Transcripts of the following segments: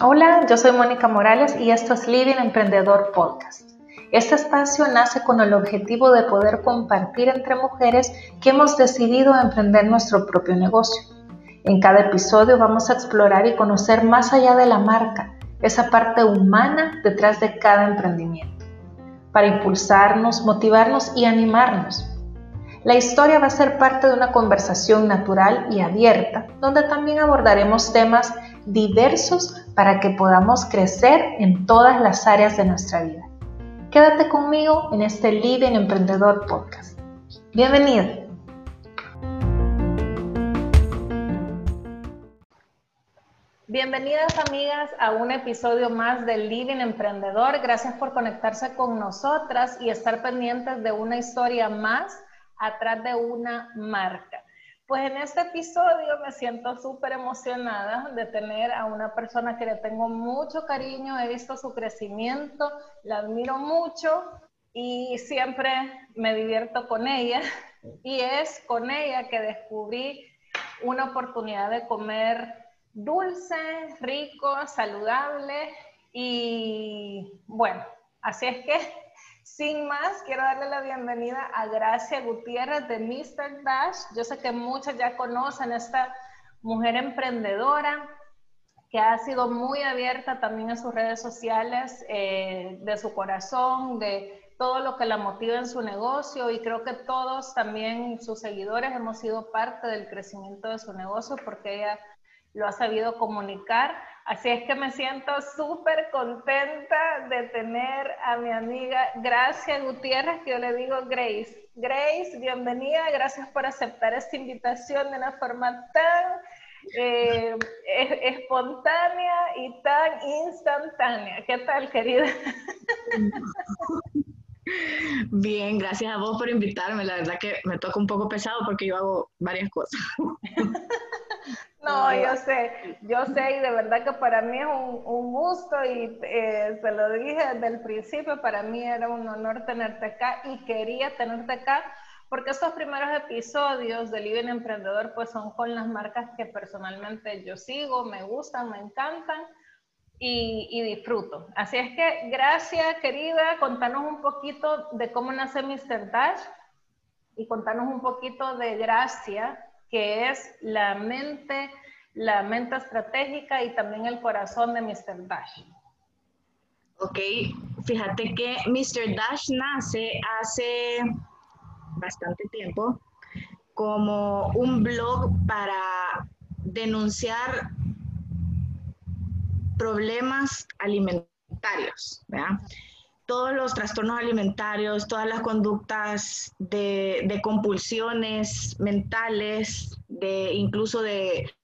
Hola, yo soy Mónica Morales y esto es Living Emprendedor Podcast. Este espacio nace con el objetivo de poder compartir entre mujeres que hemos decidido emprender nuestro propio negocio. En cada episodio vamos a explorar y conocer más allá de la marca, esa parte humana detrás de cada emprendimiento, para impulsarnos, motivarnos y animarnos. La historia va a ser parte de una conversación natural y abierta, donde también abordaremos temas diversos para que podamos crecer en todas las áreas de nuestra vida. Quédate conmigo en este Living Emprendedor Podcast. Bienvenido. Bienvenidas amigas a un episodio más de Living Emprendedor. Gracias por conectarse con nosotras y estar pendientes de una historia más atrás de una marca. Pues en este episodio me siento súper emocionada de tener a una persona que le tengo mucho cariño, he visto su crecimiento, la admiro mucho y siempre me divierto con ella. Y es con ella que descubrí una oportunidad de comer dulce, rico, saludable y bueno, así es que sin más, quiero darle la bienvenida a Gracia Gutiérrez de Mr. Dash. Yo sé que muchas ya conocen esta mujer emprendedora que ha sido muy abierta también en sus redes sociales, eh, de su corazón, de todo lo que la motiva en su negocio y creo que todos también sus seguidores hemos sido parte del crecimiento de su negocio porque ella lo ha sabido comunicar. Así es que me siento súper contenta de tener a mi amiga Gracia Gutiérrez, que yo le digo Grace. Grace, bienvenida, gracias por aceptar esta invitación de una forma tan eh, espontánea y tan instantánea. ¿Qué tal, querida? Bien, gracias a vos por invitarme. La verdad que me toca un poco pesado porque yo hago varias cosas. No, yo sé, yo sé y de verdad que para mí es un, gusto y eh, se lo dije desde el principio, para mí era un honor tenerte acá y quería tenerte acá porque estos primeros episodios de Living Emprendedor pues son con las marcas que personalmente yo sigo, me gustan, me encantan y, y disfruto. Así es que gracias querida, contanos un poquito de cómo nace Mr. Dash y contanos un poquito de Gracia que es la mente, la mente estratégica y también el corazón de Mr. Dash. Ok, fíjate que Mr. Dash nace hace bastante tiempo como un blog para denunciar problemas alimentarios, ¿verdad? Todos los trastornos alimentarios, todas las conductas de, compulsiones mentales, de, incluso de,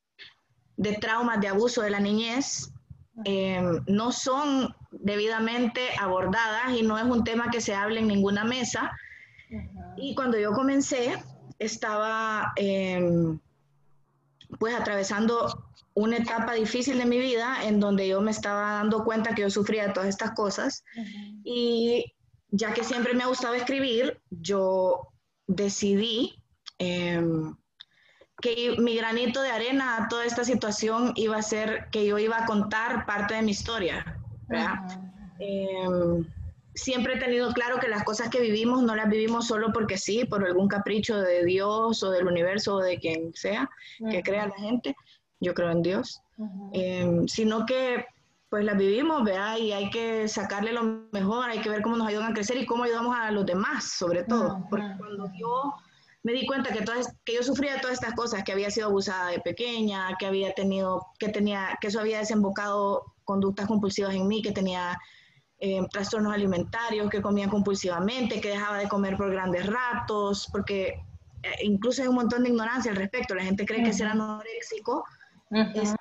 traumas de abuso de la niñez, eh, no son debidamente abordadas y no es un tema que se hable en ninguna mesa. Y cuando yo comencé, estaba eh, pues atravesando una etapa difícil de mi vida en donde yo me estaba dando cuenta que yo sufría de todas estas cosas. Y ya que siempre me ha gustado escribir, yo decidí em, que mi granito de arena a toda esta situación iba a ser que yo iba a contar parte de mi historia. Em, siempre he tenido claro que las cosas que vivimos no las vivimos solo porque sí, por algún capricho de Dios o del universo o de quien sea que crea la gente, yo creo en Dios, em, sino que pues las vivimos, ¿verdad? Y hay que sacarle lo mejor, hay que ver cómo nos ayudan a crecer y cómo ayudamos a los demás, sobre todo. Porque cuando yo me di cuenta que, todas, que yo sufría todas estas cosas, que había sido abusada de pequeña, que había tenido, que tenía, que eso había desembocado conductas compulsivas en mí, que tenía eh, trastornos alimentarios, que comía compulsivamente, que dejaba de comer por grandes ratos, porque eh, incluso hay un montón de ignorancia al respecto. La gente cree que ser anoréxico es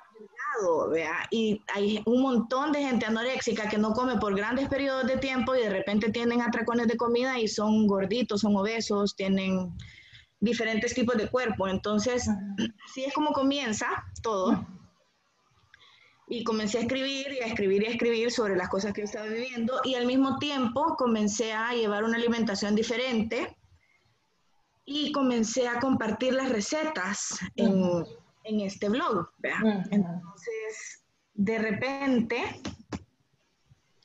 y hay un montón de gente anoréxica que no come por grandes periodos de tiempo y de repente tienen atracones de comida y son gorditos, son obesos, tienen diferentes tipos de cuerpo. Entonces, así es como comienza todo. Y comencé a escribir y a escribir y a escribir sobre las cosas que yo estaba viviendo y al mismo tiempo comencé a llevar una alimentación diferente y comencé a compartir las recetas en, en este blog. Entonces, de repente,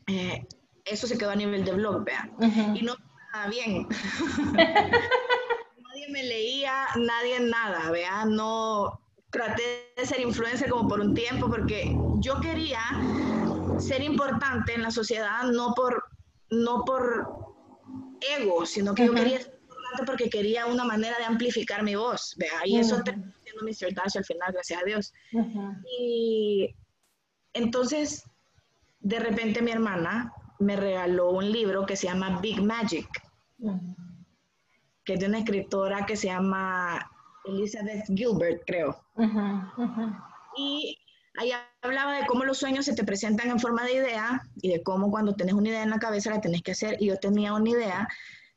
eh, eso se quedó a nivel de blog, vea. Y no nada bien. nadie me leía, nadie nada, vea. No traté de ser influencer como por un tiempo porque yo quería ser importante en la sociedad no por, no por ego, sino que yo quería ser importante porque quería una manera de amplificar mi voz, vea. Y eso siendo Mr. Dash al final, gracias a Dios. Y entonces, de repente mi hermana me regaló un libro que se llama Big Magic, que es de una escritora que se llama Elizabeth Gilbert, creo. Y ahí hablaba de cómo los sueños se te presentan en forma de idea y de cómo cuando tenés una idea en la cabeza la tenés que hacer. Y yo tenía una idea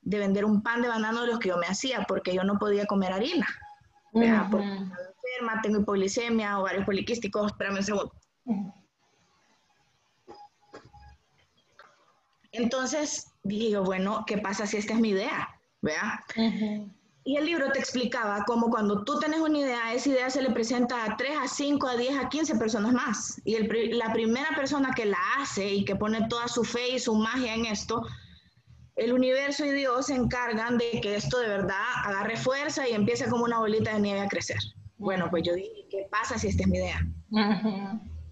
de vender un pan de banano de los que yo me hacía, porque yo no podía comer harina. Porque estaba enferma, tengo hipoglicemia, ovarios poliquísticos, espérame un segundo. Entonces dije bueno, ¿qué pasa si esta es mi idea? ¿Vea? Y el libro te explicaba cómo cuando tú tienes una idea, esa idea se le presenta a 3, a 5, a 10, a 15 personas más. Y la primera persona que la hace y que pone toda su fe y su magia en esto, el universo y Dios se encargan de que esto de verdad agarre fuerza y empiece como una bolita de nieve a crecer. Bueno, pues yo dije, ¿qué pasa si esta es mi idea?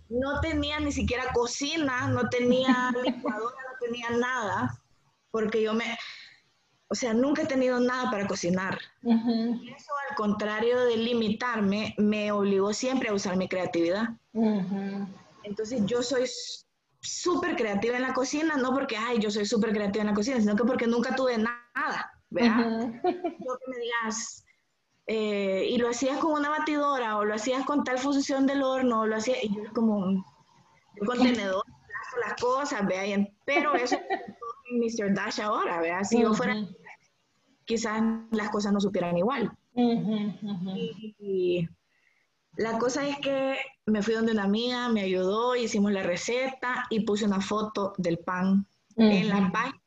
No tenía ni siquiera cocina, no tenía licuadora, tenía nada, porque yo me, o sea, nunca he tenido nada para cocinar. Y eso, al contrario de limitarme, me obligó siempre a usar mi creatividad. Entonces, yo soy súper creativa en la cocina, no porque, ay, yo soy súper creativa en la cocina, sino que porque nunca tuve nada, ¿verdad? Yo que me digas, eh, y lo hacías con una batidora, o lo hacías con tal función del horno, o lo hacías, y yo como un contenedor las cosas, vea, pero eso es Mr. Dash ahora, vea, si no fuera, quizás las cosas no supieran igual. Y, la cosa es que me fui donde una amiga, me ayudó, hicimos la receta y puse una foto del pan en la página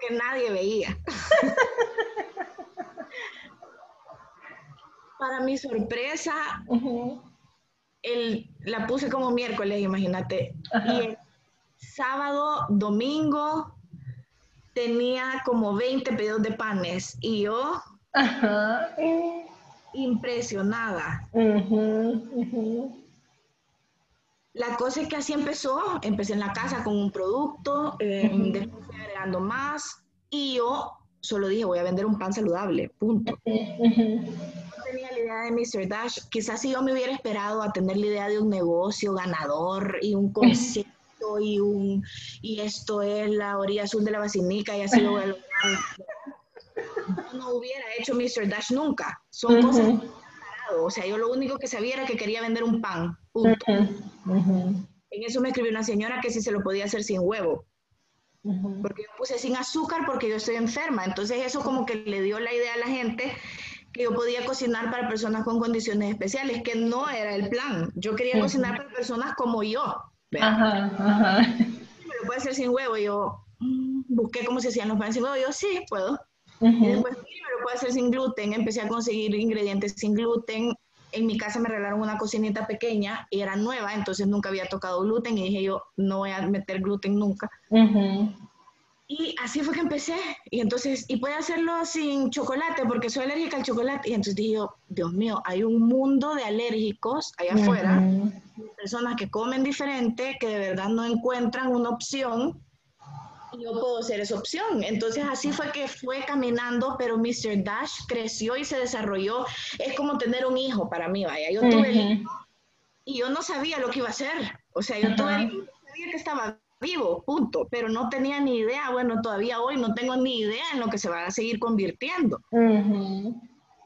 que nadie veía. Para mi sorpresa, el, la puse como miércoles, imagínate. Y sábado, domingo, tenía como 20 pedidos de panes y yo impresionada. La cosa es que así empezó, empecé en la casa con un producto, eh, después fui agregando más y yo solo dije voy a vender un pan saludable, punto. No tenía la idea de Mr. Dash, quizás si yo me hubiera esperado a tener la idea de un negocio ganador y un concepto y, un, y esto es la orilla azul de la basinica y ha sido el, no hubiera hecho Mr. Dash nunca. Son cosas o sea, yo lo único que sabía era que quería vender un pan, punto. En eso me escribió una señora que sí se lo podía hacer sin huevo. Porque yo puse sin azúcar porque yo estoy enferma. Entonces eso como que le dio la idea a la gente que yo podía cocinar para personas con condiciones especiales, que no era el plan. Yo quería cocinar para personas como yo. Ajá, ajá. ¿Me lo puede hacer sin huevo? Yo mm, busqué cómo se hacían los panes sin huevo. Yo, sí, puedo. Y después, puedo hacer sin gluten. Empecé a conseguir ingredientes sin gluten. En mi casa me regalaron una cocinita pequeña y era nueva, entonces nunca había tocado gluten y dije yo, no voy a meter gluten nunca. Y así fue que empecé. Y entonces, y puede hacerlo sin chocolate porque soy alérgica al chocolate. Y entonces dije yo, Dios mío, hay un mundo de alérgicos allá afuera personas que comen diferente, que de verdad no encuentran una opción, yo puedo ser esa opción. Entonces así fue que fue caminando, pero Mr. Dash creció y se desarrolló. Es como tener un hijo para mí, vaya. Yo tuve el hijo y yo no sabía lo que iba a hacer. O sea, yo tuve el hijo, sabía que estaba vivo, punto, pero no tenía ni idea, bueno, todavía hoy no tengo ni idea en lo que se va a seguir convirtiendo.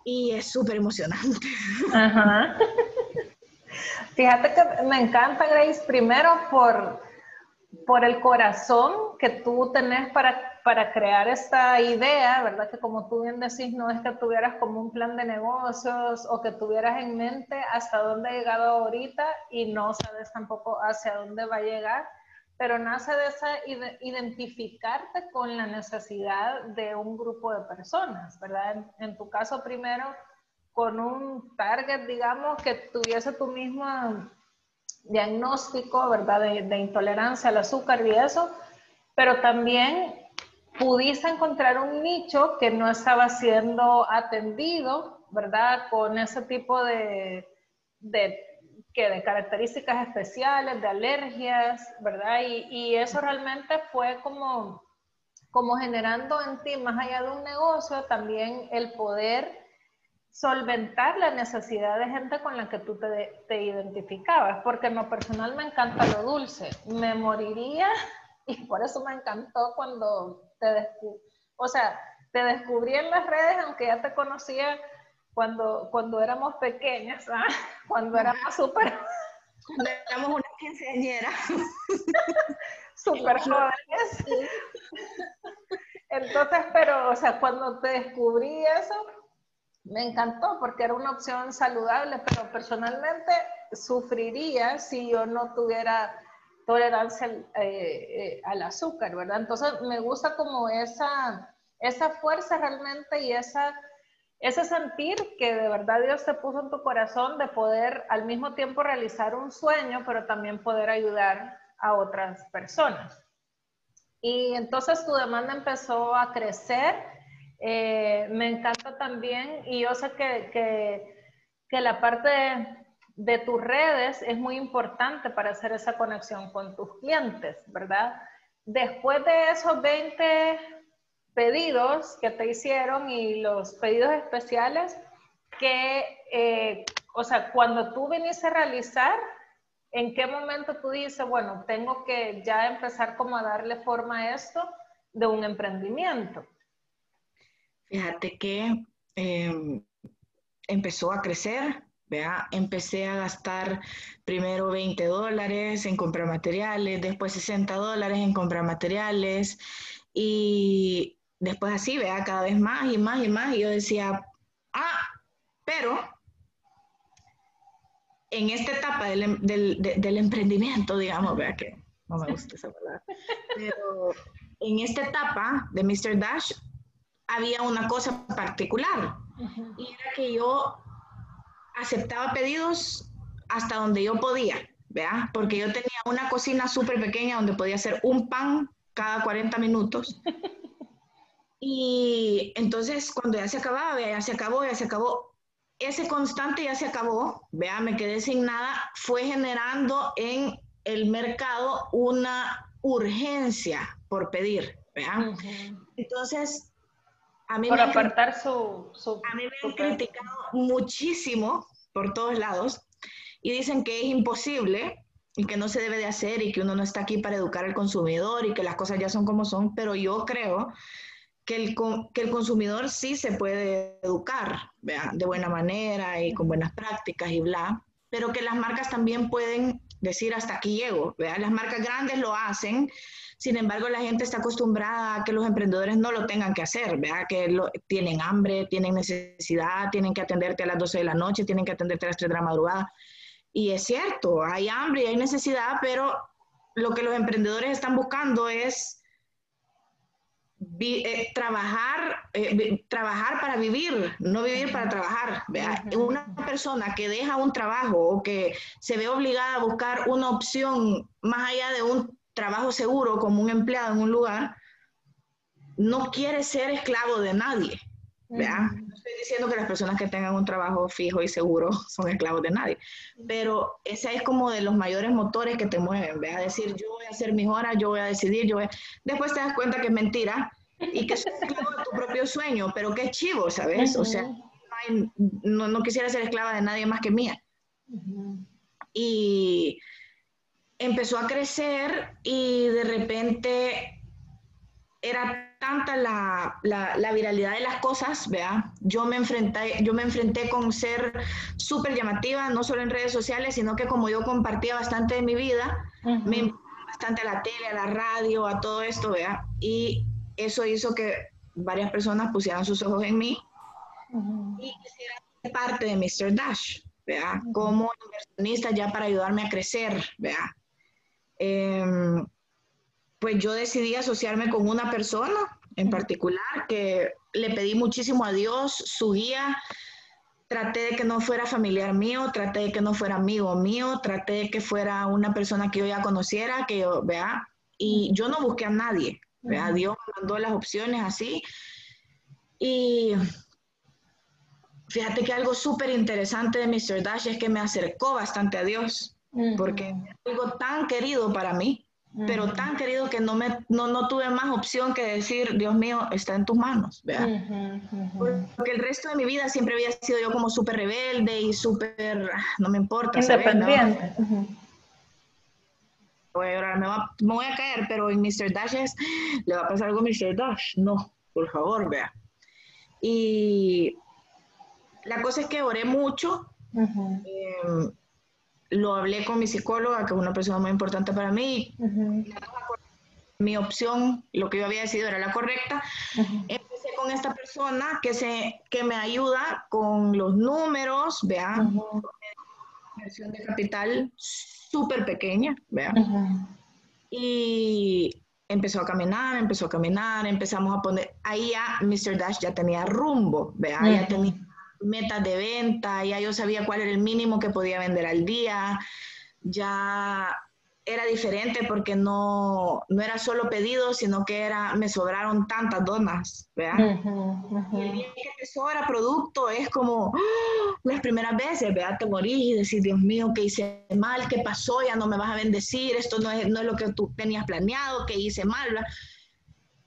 Y es súper emocionante. Ajá. Fíjate que me encanta, Grace, primero por, por el corazón que tú tenés para, para crear esta idea, ¿verdad? Que como tú bien decís, no es que tuvieras como un plan de negocios o que tuvieras en mente hasta dónde ha llegado ahorita y no sabes tampoco hacia dónde va a llegar, pero nace de esa identificarte con la necesidad de un grupo de personas, ¿verdad? En, tu caso primero, con un target, digamos, que tuviese tu mismo diagnóstico, ¿verdad? De, intolerancia al azúcar y eso, pero también pudiste encontrar un nicho que no estaba siendo atendido, ¿verdad? Con ese tipo de, de que de características especiales, de alergias, ¿verdad? Y, eso realmente fue como, como generando en ti, más allá de un negocio, también el poder solventar la necesidad de gente con la que tú te, te identificabas, porque en lo personal me encanta lo dulce, me moriría y por eso me encantó cuando te descubrí, o sea, te descubrí en las redes, aunque ya te conocía cuando, cuando éramos pequeñas, ¿ah? cuando éramos súper... Cuando éramos una quinceañera. súper jóvenes. Entonces, pero, o sea, cuando te descubrí eso, me encantó porque era una opción saludable, pero personalmente sufriría si yo no tuviera tolerancia al, eh, eh, al azúcar, ¿verdad? Entonces, me gusta como esa, esa fuerza realmente y esa ese sentir que de verdad Dios te puso en tu corazón de poder al mismo tiempo realizar un sueño, pero también poder ayudar a otras personas. Y entonces tu demanda empezó a crecer. Eh, me encanta también, y yo sé que, que, la parte de, tus redes es muy importante para hacer esa conexión con tus clientes, ¿verdad? Después de esos 20 pedidos que te hicieron y los pedidos especiales que, eh, o sea, cuando tú viniste a realizar, ¿en qué momento tú dices, bueno, tengo que ya empezar como a darle forma a esto de un emprendimiento? Fíjate que em, empezó a crecer, ¿vea? Empecé a gastar primero 20 dólares en comprar materiales, después 60 dólares en comprar materiales y después así, vea, cada vez más y más y más, y yo decía, ah, pero en esta etapa del, em, del, del emprendimiento, digamos, vea que no me gusta esa palabra, pero en esta etapa de Mr. Dash había una cosa particular, y era que yo aceptaba pedidos hasta donde yo podía, vea, porque yo tenía una cocina súper pequeña donde podía hacer un pan cada 40 minutos. Y entonces cuando ya se acababa, ya se acabó, ya se acabó, ese constante ya se acabó, vea, me quedé sin nada, fue generando en el mercado una urgencia por pedir, vea. Entonces, a mí por me apartar su, A mí me han criticado muchísimo por todos lados y dicen que es imposible y que no se debe de hacer y que uno no está aquí para educar al consumidor y que las cosas ya son como son, pero yo creo que el, que el consumidor sí se puede educar de buena manera y con buenas prácticas y bla, pero que las marcas también pueden decir hasta aquí llego. Las marcas grandes lo hacen, sin embargo la gente está acostumbrada a que los emprendedores no lo tengan que hacer, que lo, tienen hambre, tienen necesidad, tienen que atenderte a las 12 de la noche, tienen que atenderte a las 3 de la madrugada. Y es cierto, hay hambre y hay necesidad, pero lo que los emprendedores están buscando es eh, trabajar, eh, trabajar para vivir, no vivir para trabajar. Una persona que deja un trabajo o que se ve obligada a buscar una opción más allá de un trabajo seguro como un empleado en un lugar, no quiere ser esclavo de nadie. No estoy diciendo que las personas que tengan un trabajo fijo y seguro son esclavos de nadie, pero ese es como de los mayores motores que te mueven, ¿vea? Decir, yo voy a hacer mis horas, yo voy a decidir, yo voy Después te das cuenta que es mentira y que es esclavo de tu propio sueño, pero qué chivo, ¿sabes? O sea, no, no, quisiera ser esclava de nadie más que mía. Y empezó a crecer y de repente era tanta la, la, viralidad de las cosas, ¿vea? Yo me enfrenté, yo me enfrenté con ser súper llamativa, no solo en redes sociales, sino que como yo compartía bastante de mi vida, me bastante a la tele, a la radio, a todo esto, ¿vea? Y eso hizo que varias personas pusieran sus ojos en mí y quisieran ser parte de Mr. Dash, ¿vea? Como inversionista ya para ayudarme a crecer, ¿vea? Em, pues yo decidí asociarme con una persona en particular que le pedí muchísimo a Dios su guía. Traté de que no fuera familiar mío, traté de que no fuera amigo mío, traté de que fuera una persona que yo ya conociera, que yo, vea, y yo no busqué a nadie, vea, Dios me mandó las opciones así. Y fíjate que algo súper interesante de Mr. Dash es que me acercó bastante a Dios, porque es algo tan querido para mí pero tan querido que no, me, no, no, tuve más opción que decir, Dios mío, está en tus manos, Porque el resto de mi vida siempre había sido yo como súper rebelde y súper, ah, no me importa. Independiente. Voy a me, me, voy a caer, pero en Mr. Dash le va a pasar algo a Mr. Dash. No, por favor, vea. Y la cosa es que oré mucho lo hablé con mi psicóloga, que es una persona muy importante para mí. Mi opción, lo que yo había decidido era la correcta. Empecé con esta persona que, se, que me ayuda con los números, vean, inversión de capital súper pequeña, vean. Y empezó a caminar, empezó a caminar, empezamos a poner, ahí ya Mr. Dash ya tenía rumbo, vean, ya tenía metas de venta, ya yo sabía cuál era el mínimo que podía vender al día, ya era diferente porque no, no era solo pedido, sino que era, me sobraron tantas donas, ¿verdad? Y el día que te sobra producto es como ¡ah! las primeras veces, ¿verdad? Te morís y decís, Dios mío, ¿qué hice mal? ¿Qué pasó? Ya no me vas a bendecir, esto no es, no es lo que tú tenías planeado, ¿qué hice mal?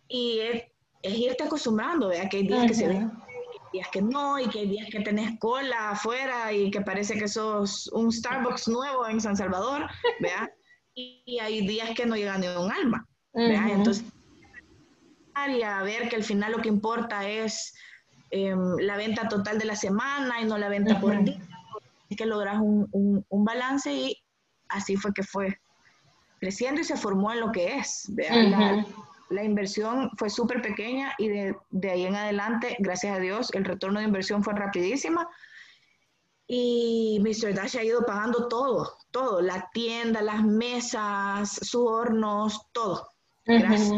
Y es, irte acostumbrando, ¿verdad? Que hay días que se ven días que no, y que hay días que tenés cola afuera y que parece que sos un Starbucks nuevo en San Salvador, ¿vea? y, hay días que no llega ni un alma, ¿vea? Entonces, y a ver que al final lo que importa es em, la venta total de la semana y no la venta por día, es que logras un, un, balance y así fue que fue creciendo y se formó en lo que es, ¿vea? la inversión fue súper pequeña y de, de, ahí en adelante, gracias a Dios, el retorno de inversión fue rapidísima. Y Mr. Dash ha ido pagando todo, todo, la tienda, las mesas, sus hornos, todo. Gracias.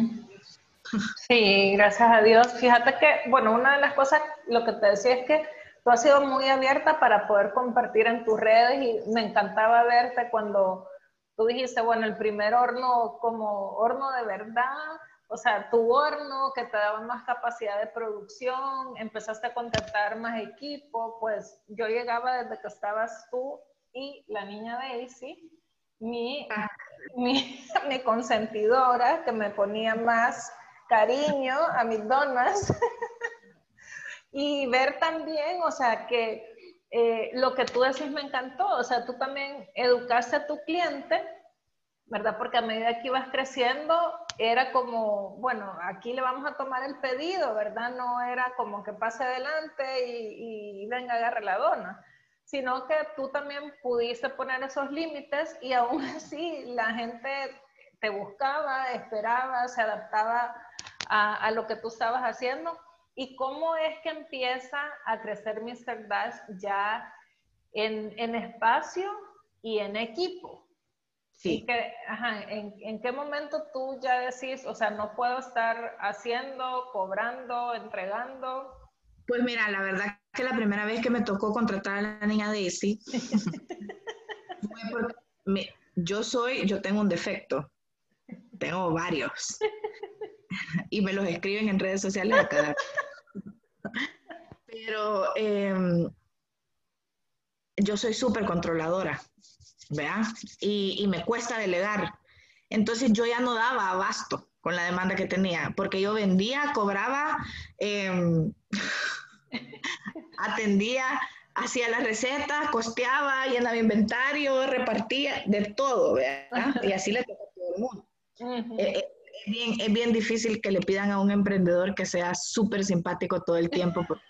Sí, gracias a Dios. Fíjate que, bueno, una de las cosas, lo que te decía es que tú has sido muy abierta para poder compartir en tus redes y me encantaba verte cuando tú dijiste, bueno, el primer horno como horno de verdad, o sea, tu horno que te daba más capacidad de producción, empezaste a contratar más equipo, pues yo llegaba desde que estabas tú y la niña Daisy, mi, ah. mi, mi consentidora, que me ponía más cariño a mis donas. y ver también, o sea, que eh, lo que tú decís me encantó, o sea, tú también educaste a tu cliente ¿verdad? Porque a medida que ibas creciendo, era como, bueno, aquí le vamos a tomar el pedido, ¿verdad? No era como que pase adelante y, venga, agarre la dona, sino que tú también pudiste poner esos límites y aún así la gente te buscaba, esperaba, se adaptaba a, lo que tú estabas haciendo. ¿Y cómo es que empieza a crecer Mr. Dash ya en espacio y en equipo? Sí. Que, ajá, ¿en, ¿en, qué momento tú ya decís, o sea, no puedo estar haciendo, cobrando, entregando? Pues mira, la verdad que la primera vez que me tocó contratar a la niña Daisy, fue porque yo soy, yo tengo un defecto, tengo varios, y me los escriben en redes sociales a cada Pero eh, yo soy súper controladora. ¿Vea? Y, me cuesta delegar. Entonces yo ya no daba abasto con la demanda que tenía, porque yo vendía, cobraba, em, atendía, hacía las recetas, costeaba, llenaba inventario, repartía, de todo, ¿vea? Y así le toca a todo el mundo. Eh, eh, es, bien, es bien difícil que le pidan a un emprendedor que sea súper simpático todo el tiempo, porque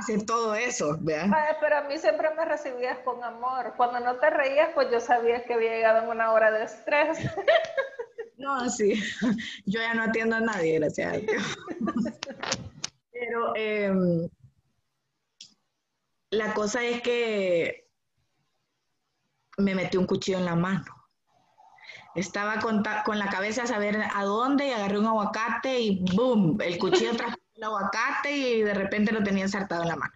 hace todo eso, ¿vean? pero a mí siempre me recibías con amor. Cuando no te reías, pues yo sabía que había llegado en una hora de estrés. No, sí, yo ya no atiendo a nadie, gracias a Dios. Pero em, la cosa es que me metí un cuchillo en la mano. Estaba con, con la cabeza a saber a dónde y agarré un aguacate y ¡boom! El cuchillo tras el aguacate y de repente lo tenía ensartado en la mano.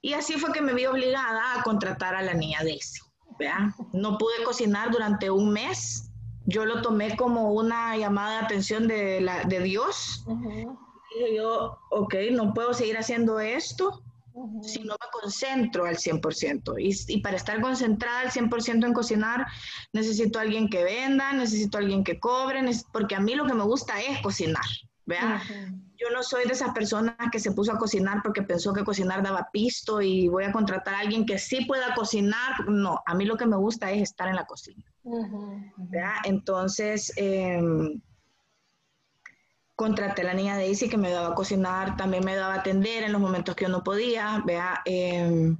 Y así fue que me vi obligada a contratar a la niña Daisy. ¿vea? No pude cocinar durante un mes. Yo lo tomé como una llamada de atención de, la, de Dios. Dije yo, ok, no puedo seguir haciendo esto si no me concentro al 100%. Y, y para estar concentrada al 100% en cocinar, necesito alguien que venda, necesito alguien que cobre, porque a mí lo que me gusta es cocinar. ¿vea? Yo no soy de esas personas que se puso a cocinar porque pensó que cocinar daba pisto y voy a contratar a alguien que sí pueda cocinar. No, a mí lo que me gusta es estar en la cocina. Entonces, eh, contraté a la niña Daisy que me daba a cocinar, también me daba a atender en los momentos que yo no podía, vea, em,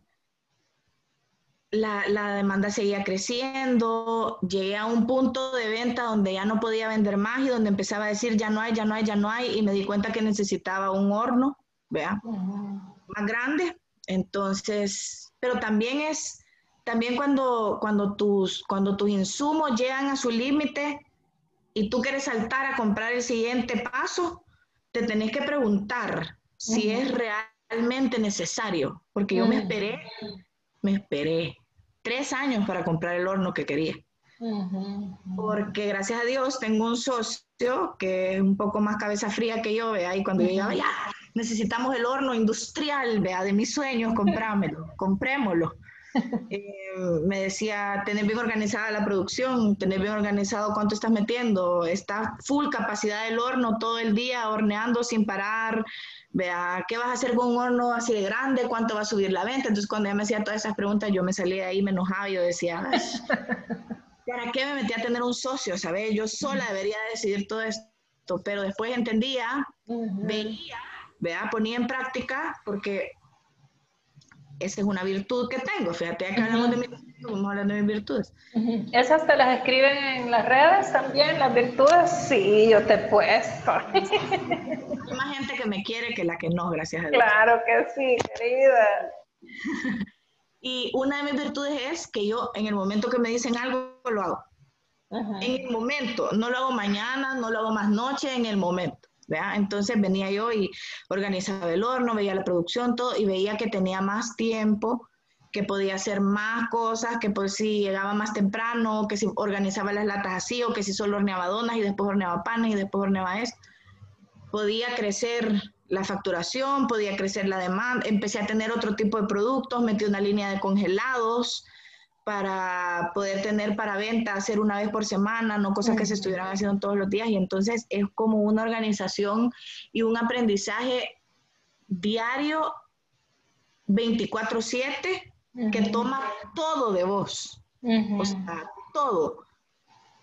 la, la, demanda seguía creciendo, llegué a un punto de venta donde ya no podía vender más y donde empezaba a decir ya no hay, ya no hay, ya no hay, y me di cuenta que necesitaba un horno, vea, más grande, entonces, pero también es, también cuando, cuando, tus, cuando tus insumos llegan a su límite, y tú quieres saltar a comprar el siguiente paso, te tenés que preguntar si es realmente necesario, porque yo me esperé, me esperé tres años para comprar el horno que quería. Porque gracias a Dios tengo un socio que es un poco más cabeza fría que yo, vea, y cuando yo llegaba, ya, necesitamos el horno industrial, vea, de mis sueños, comprámelo, comprémoslo. Eh, me decía, tener bien organizada la producción, tener bien organizado cuánto estás metiendo, está full capacidad del horno todo el día horneando sin parar, vea, ¿qué vas a hacer con un horno así de grande? ¿Cuánto va a subir la venta? Entonces cuando ella me hacía todas esas preguntas, yo me salía de ahí, me enojaba y yo decía, ¿para qué me metí a tener un socio? ¿Sabes? Yo sola debería decidir todo esto, pero después entendía, veía, vea, ponía en práctica, porque esa es una virtud que tengo. Fíjate, acá hablamos de mis vamos hablando de virtudes. ¿Esas te las escriben en las redes también, las virtudes? Sí, yo te he puesto. Hay más gente que me quiere que la que no, gracias a Dios. Claro que sí, querida. y una de mis virtudes es que yo, en el momento que me dicen algo, lo hago. En el momento, no lo hago mañana, no lo hago más noche, en el momento. Entonces venía yo y organizaba el horno, veía la producción, todo, y veía que tenía más tiempo, que podía hacer más cosas, que pues si llegaba más temprano, que si organizaba las latas así, o que si solo horneaba donas y después horneaba panes y después horneaba esto. Podía crecer la facturación, podía crecer la demanda, empecé a tener otro tipo de productos, metí una línea de congelados, para poder tener para venta, hacer una vez por semana, no cosas que se estuvieran haciendo todos los días. Y entonces es como una organización y un aprendizaje diario 24/7 que toma todo de vos. O sea, todo.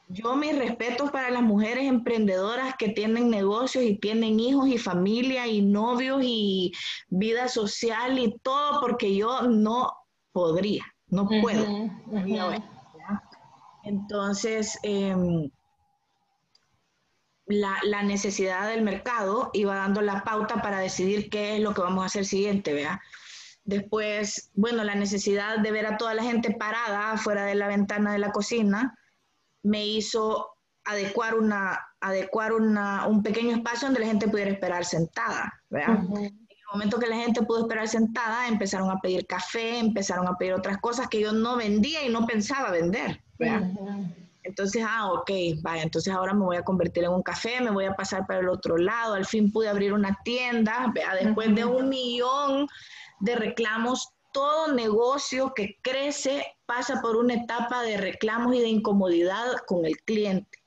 Yo mis respetos para las mujeres emprendedoras que tienen negocios y tienen hijos y familia y novios y vida social y todo, porque yo no podría no puedo. Entonces, em, la, necesidad del mercado iba dando la pauta para decidir qué es lo que vamos a hacer siguiente, ¿vea? Después, bueno, la necesidad de ver a toda la gente parada fuera de la ventana de la cocina me hizo adecuar una adecuar una, un pequeño espacio donde la gente pudiera esperar sentada, ¿verdad? momento que la gente pudo esperar sentada, empezaron a pedir café, empezaron a pedir otras cosas que yo no vendía y no pensaba vender. Entonces, ah, ok, vaya, entonces ahora me voy a convertir en un café, me voy a pasar para el otro lado, al fin pude abrir una tienda, vea, después de un millón de reclamos, todo negocio que crece pasa por una etapa de reclamos y de incomodidad con el cliente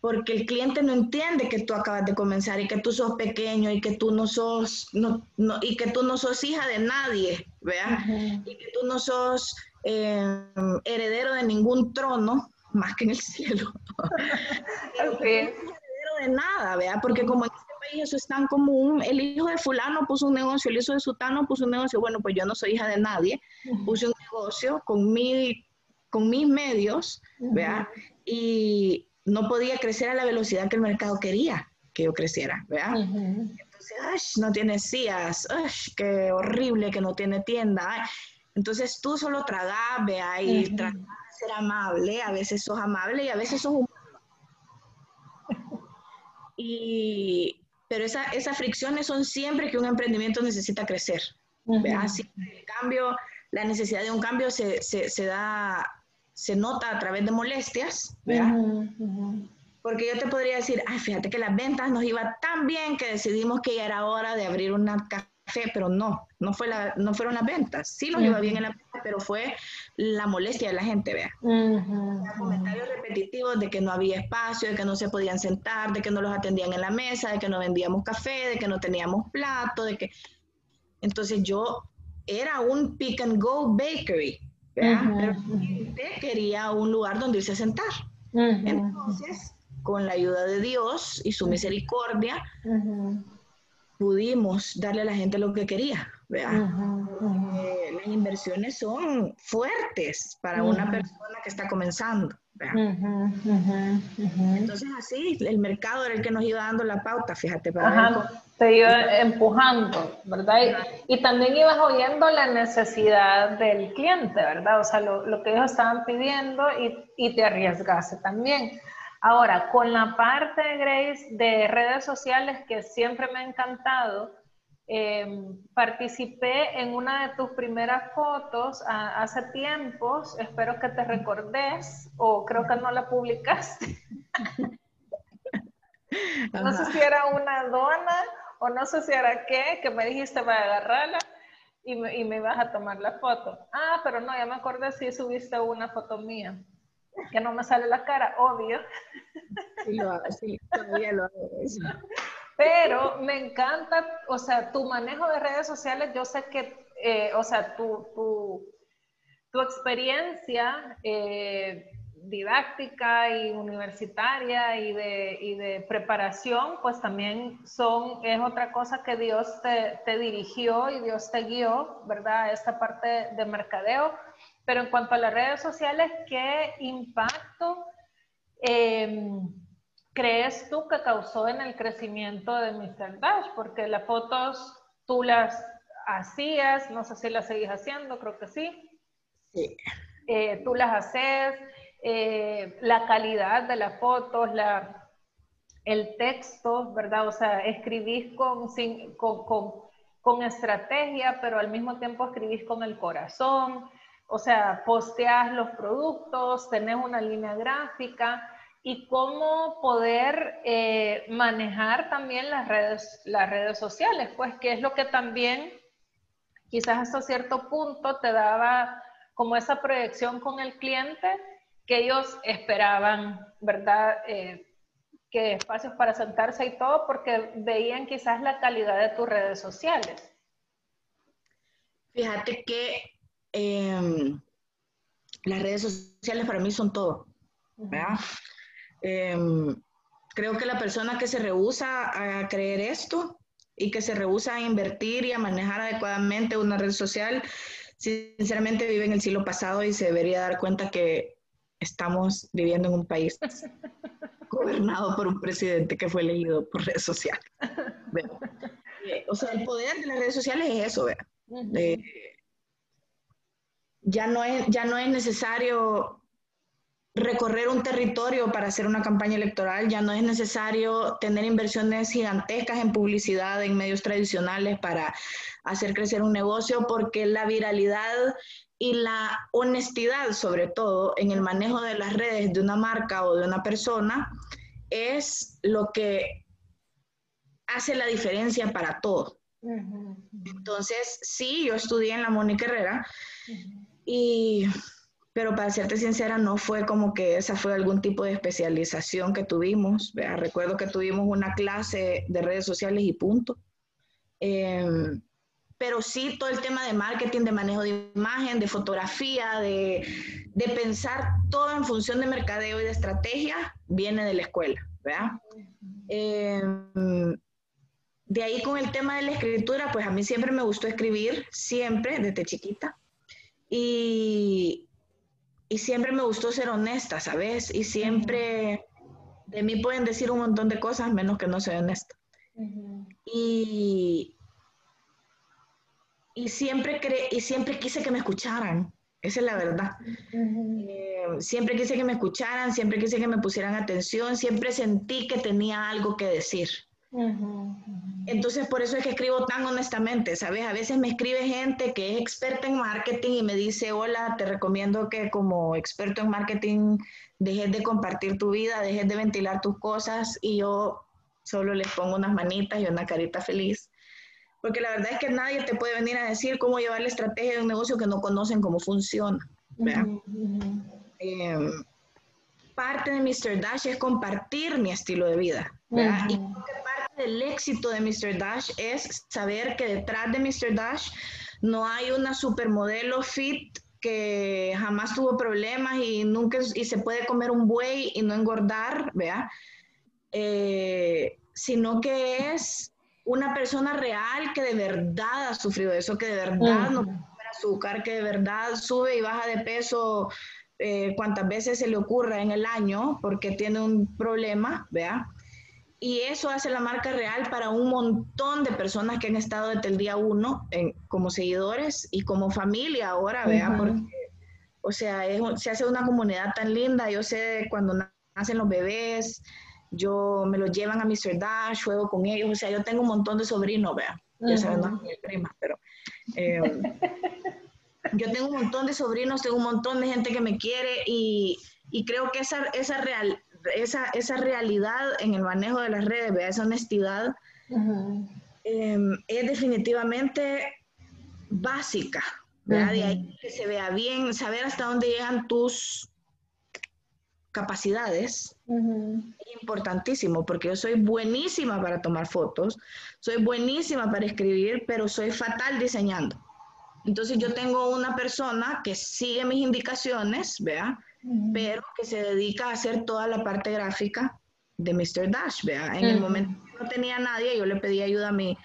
porque el cliente no entiende que tú acabas de comenzar y que tú sos pequeño y que tú no sos, no, y que tú no sos hija de nadie, ¿vea? Y que tú no sos eh, heredero de ningún trono, más que en el cielo. no heredero de nada, ¿vea? Porque como en país eso es tan común, el hijo de fulano puso un negocio, el hijo de sutano puso un negocio, bueno, pues yo no soy hija de nadie, puse un negocio con, mi, con mis medios, ¿vea? Y, no podía crecer a la velocidad que el mercado quería que yo creciera, ¿verdad? Entonces, no tiene sillas, qué horrible que no tiene tienda. Entonces tú solo tragás, vea, y de ser amable, a veces sos amable y a veces sos humano. Y, pero esa, esas fricciones son siempre que un emprendimiento necesita crecer. ¿vea? el cambio, la necesidad de un cambio se, se, se, da, se nota a través de molestias, ¿vea? Porque yo te podría decir, ay, fíjate que las ventas nos iba tan bien que decidimos que ya era hora de abrir una café, pero no, no, fue la, no fueron las ventas. Sí nos iba bien en la venta, pero fue la molestia de la gente, vea. Comentarios repetitivos de que no había espacio, de que no se podían sentar, de que no los atendían en la mesa, de que no vendíamos café, de que no teníamos plato, de que... Entonces yo era un pick and go bakery, ¿vea? pero la gente quería un lugar donde irse a sentar. Entonces con la ayuda de Dios y su misericordia, pudimos darle a la gente lo que quería. las inversiones son fuertes para una persona que está comenzando. Entonces así, el mercado era el que nos iba dando la pauta, fíjate. Para te iba empujando, ¿verdad? Y, también ibas oyendo la necesidad del cliente, ¿verdad? O sea, lo, que ellos estaban pidiendo y, y te arriesgaste también. Ahora, con la parte, Grace, de redes sociales que siempre me ha encantado, em, participé en una de tus primeras fotos hace tiempos, espero que te recordes, o creo que no la publicaste. no sé si era una dona o no sé si era qué, que me dijiste para agarrarla y me, y me ibas a tomar la foto. Ah, pero no, ya me acordé si subiste una foto mía que no me sale la cara, obvio. Sí, lo hago, sí, todavía lo hago. Pero me encanta, o sea, tu manejo de redes sociales, yo sé que, eh, o sea, tu, tu, tu experiencia eh, didáctica y universitaria y de, y de, preparación, pues también son, es otra cosa que Dios te, te dirigió y Dios te guió, ¿verdad? Esta parte de mercadeo pero en cuanto a las redes sociales, ¿qué impacto em, crees tú que causó en el crecimiento de Mr. Dash? Porque las fotos tú las hacías, no sé si las seguís haciendo, creo que sí. Sí. Eh, tú las haces, eh, la calidad de las fotos, la, el texto, ¿verdad? O sea, escribís con, con, con, con estrategia, pero al mismo tiempo escribís con el corazón o sea, posteas los productos, tenés una línea gráfica y cómo poder eh, manejar también las redes, las redes sociales, pues que es lo que también quizás hasta cierto punto te daba como esa proyección con el cliente que ellos esperaban, ¿verdad? Eh, que espacios para sentarse y todo, porque veían quizás la calidad de tus redes sociales. Fíjate que Em, las redes sociales para mí son todo. Em, creo que la persona que se rehúsa a creer esto y que se rehúsa a invertir y a manejar adecuadamente una red social, sinceramente vive en el siglo pasado y se debería dar cuenta que estamos viviendo en un país gobernado por un presidente que fue elegido por redes sociales. Eh, o sea, el poder de las redes sociales es eso, ¿verdad? Ya no es, ya no es necesario recorrer un territorio para hacer una campaña electoral, ya no es necesario tener inversiones gigantescas en publicidad en medios tradicionales para hacer crecer un negocio, porque la viralidad y la honestidad, sobre todo, en el manejo de las redes de una marca o de una persona, es lo que hace la diferencia para todo. Entonces, sí, yo estudié en la Mónica Herrera, y, pero para serte sincera, no fue como que esa fue algún tipo de especialización que tuvimos. Recuerdo que tuvimos una clase de redes sociales y punto. Em, pero sí todo el tema de marketing, de manejo de imagen, de fotografía, de, de, pensar todo en función de mercadeo y de estrategia, viene de la escuela. Em, de ahí con el tema de la escritura, pues a mí siempre me gustó escribir, siempre, desde chiquita. Y, siempre me gustó ser honesta, ¿sabes? Y siempre de mí pueden decir un montón de cosas menos que no soy honesta. Y y siempre, y siempre quise que me escucharan. Esa es la verdad. Eh, siempre quise que me escucharan, siempre quise que me pusieran atención, siempre sentí que tenía algo que decir. Entonces, por eso es que escribo tan honestamente, ¿sabes? A veces me escribe gente que es experta en marketing y me dice, hola, te recomiendo que como experto en marketing dejes de compartir tu vida, dejes de ventilar tus cosas y yo solo les pongo unas manitas y una carita feliz. Porque la verdad es que nadie te puede venir a decir cómo llevar la estrategia de un negocio que no conocen cómo funciona. Em, parte de Mr. Dash es compartir mi estilo de vida. Y del éxito de Mr. Dash es saber que detrás de Mr. Dash no hay una supermodelo fit que jamás tuvo problemas y nunca y se puede comer un buey y no engordar, ¿vea? Eh, sino que es una persona real que de verdad ha sufrido eso, que de verdad no puede azúcar, que de verdad sube y baja de peso eh, cuantas veces se le ocurra en el año porque tiene un problema, ¿vea? Y eso hace la marca real para un montón de personas que han estado desde el día uno como seguidores y como familia ahora, ¿vea? Porque, o sea, se hace una comunidad tan linda. Yo sé cuando nacen los bebés, yo me los llevan a Mr. Dash, juego con ellos. O sea, yo tengo un montón de sobrinos, ¿vea? Ya saben, no mi prima, pero... Eh, yo tengo un montón de sobrinos, tengo un montón de gente que me quiere y, y creo que esa, esa real, esa, esa realidad en el manejo de las redes, esa honestidad, em, es definitivamente básica. De ahí que se vea bien, saber hasta dónde llegan tus capacidades es importantísimo porque yo soy buenísima para tomar fotos, soy buenísima para escribir, pero soy fatal diseñando. Entonces yo tengo una persona que sigue mis indicaciones, vea, pero que se dedica a hacer toda la parte gráfica de Mr. Dash, ¿vea? En el momento que no tenía nadie, yo le pedí ayuda a mi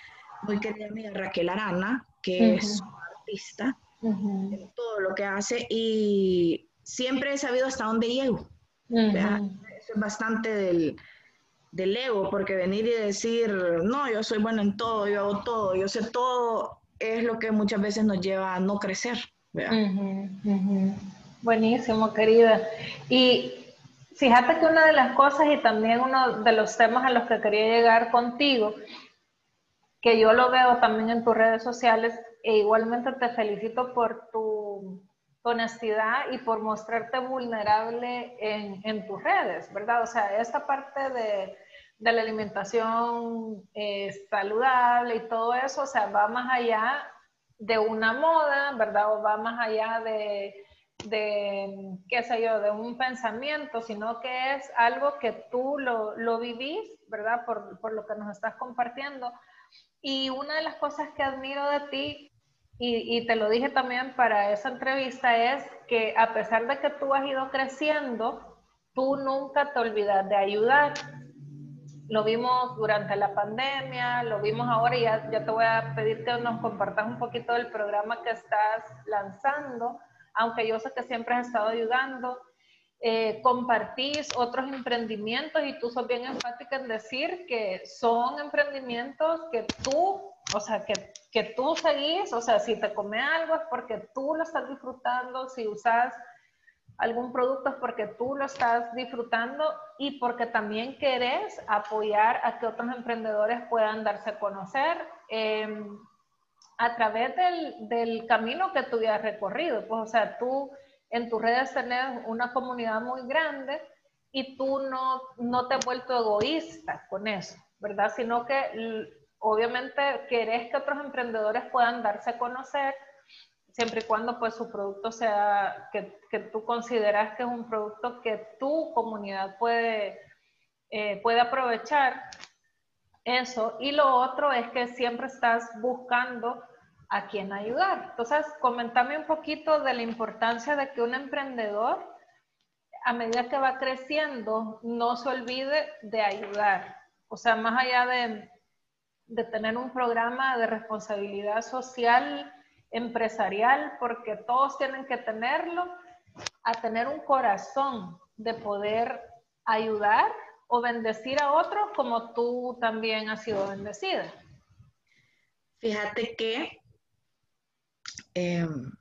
muy querida amiga Raquel Arana, que es artista, en todo lo que hace, y siempre he sabido hasta dónde llego. Eso es bastante del, del ego, porque venir y decir, no, yo soy bueno en todo, yo hago todo, yo sé todo, es lo que muchas veces nos lleva a no crecer. Buenísimo, querida. Y fíjate que una de las cosas y también uno de los temas a los que quería llegar contigo, que yo lo veo también en tus redes sociales, e igualmente te felicito por tu, honestidad y por mostrarte vulnerable en, tus redes, ¿verdad? O sea, esta parte de, la alimentación eh, saludable y todo eso, o sea, va más allá de una moda, ¿verdad? O va más allá de de, qué sé yo, de un pensamiento, sino que es algo que tú lo, lo vivís, ¿verdad? Por, por, lo que nos estás compartiendo. Y una de las cosas que admiro de ti, y, y, te lo dije también para esa entrevista, es que a pesar de que tú has ido creciendo, tú nunca te olvidas de ayudar. Lo vimos durante la pandemia, lo vimos ahora y ya, ya te voy a pedir que nos compartas un poquito del programa que estás lanzando aunque yo sé que siempre has estado ayudando, eh, compartís otros emprendimientos y tú sos bien enfática en decir que son emprendimientos que tú, o sea, que, que tú seguís, o sea, si te come algo es porque tú lo estás disfrutando, si usas algún producto es porque tú lo estás disfrutando y porque también querés apoyar a que otros emprendedores puedan darse a conocer. Em, a través del, del, camino que tú has recorrido. Pues, o sea, tú en tus redes tenés una comunidad muy grande y tú no, no te has vuelto egoísta con eso, ¿verdad? Sino que obviamente querés que otros emprendedores puedan darse a conocer siempre y cuando pues su producto sea que, que tú consideras que es un producto que tu comunidad puede, eh, puede aprovechar eso. Y lo otro es que siempre estás buscando a quién ayudar. Entonces, comentame un poquito de la importancia de que un emprendedor, a medida que va creciendo, no se olvide de ayudar. O sea, más allá de, de tener un programa de responsabilidad social, empresarial, porque todos tienen que tenerlo, a tener un corazón de poder ayudar o bendecir a otros como tú también has sido bendecida. Fíjate que em,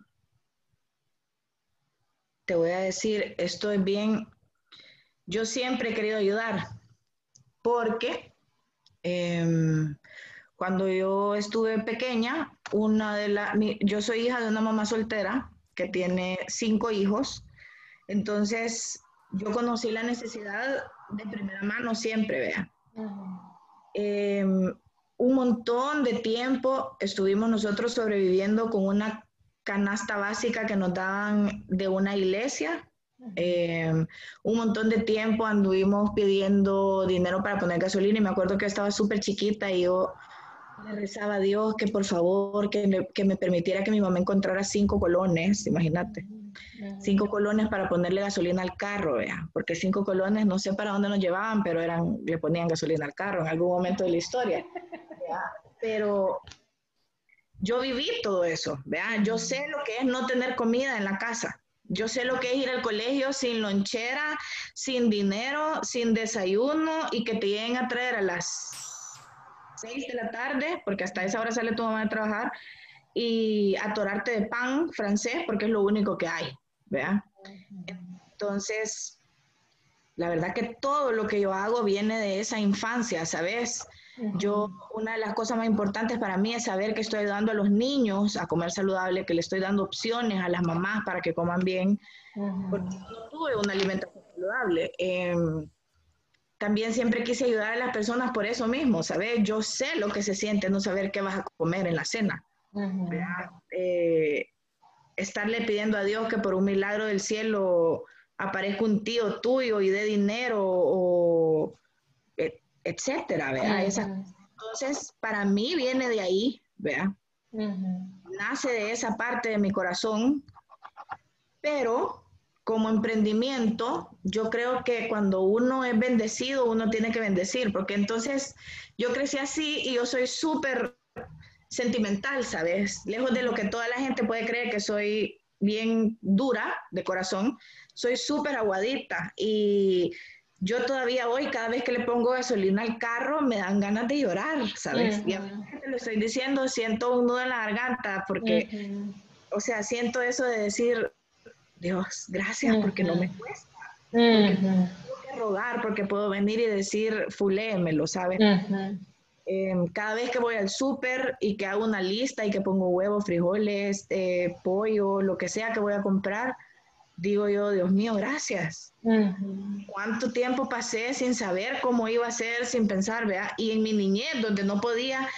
te voy a decir, esto es bien, yo siempre he querido ayudar, porque em, cuando yo estuve pequeña, una de las, yo soy hija de una mamá soltera que tiene cinco hijos, entonces yo conocí la necesidad de primera mano siempre, vea. Em, un montón de tiempo estuvimos nosotros sobreviviendo con una canasta básica que nos daban de una iglesia. Em, un montón de tiempo anduvimos pidiendo dinero para poner gasolina y me acuerdo que estaba súper chiquita y yo le rezaba a Dios que por favor, que me, que me permitiera que mi mamá encontrara cinco colones, imagínate cinco colones para ponerle gasolina al carro, vea, porque cinco colones no sé para dónde nos llevaban, pero eran, le ponían gasolina al carro en algún momento de la historia. Pero yo viví todo eso, vea, yo sé lo que es no tener comida en la casa. Yo sé lo que es ir al colegio sin lonchera, sin dinero, sin desayuno y que te lleguen a traer a las seis de la tarde, porque hasta esa hora sale tu mamá a trabajar, y atorarte de pan francés porque es lo único que hay, ¿vea? Entonces, la verdad que todo lo que yo hago viene de esa infancia, ¿sabes? Yo, una de las cosas más importantes para mí es saber que estoy ayudando a los niños a comer saludable, que le estoy dando opciones a las mamás para que coman bien, porque no tuve una alimentación saludable. Em, también siempre quise ayudar a las personas por eso mismo, ¿sabes? Yo sé lo que se siente no saber qué vas a comer en la cena. Eh, estarle pidiendo a Dios que por un milagro del cielo aparezca un tío tuyo y dé dinero o etcétera, Entonces, para mí viene de ahí, ¿vea? Nace de esa parte de mi corazón, pero como emprendimiento, yo creo que cuando uno es bendecido, uno tiene que bendecir, porque entonces yo crecí así y yo soy súper sentimental, ¿sabes? Lejos de lo que toda la gente puede creer que soy bien dura de corazón, soy súper aguadita y yo todavía hoy, cada vez que le pongo gasolina al carro, me dan ganas de llorar, ¿sabes? Y a mí te lo estoy diciendo, siento un nudo en la garganta porque, o sea, siento eso de decir, Dios, gracias porque no me cuesta. Porque tengo que rogar, porque puedo venir y decir, fulémelo, ¿sabes? Em, cada vez que voy al súper y que hago una lista y que pongo huevos, frijoles, eh, pollo, lo que sea que voy a comprar, digo yo, Dios mío, gracias. ¿Cuánto tiempo pasé sin saber cómo iba a ser, sin pensar, vea? Y en mi niñez, donde no podía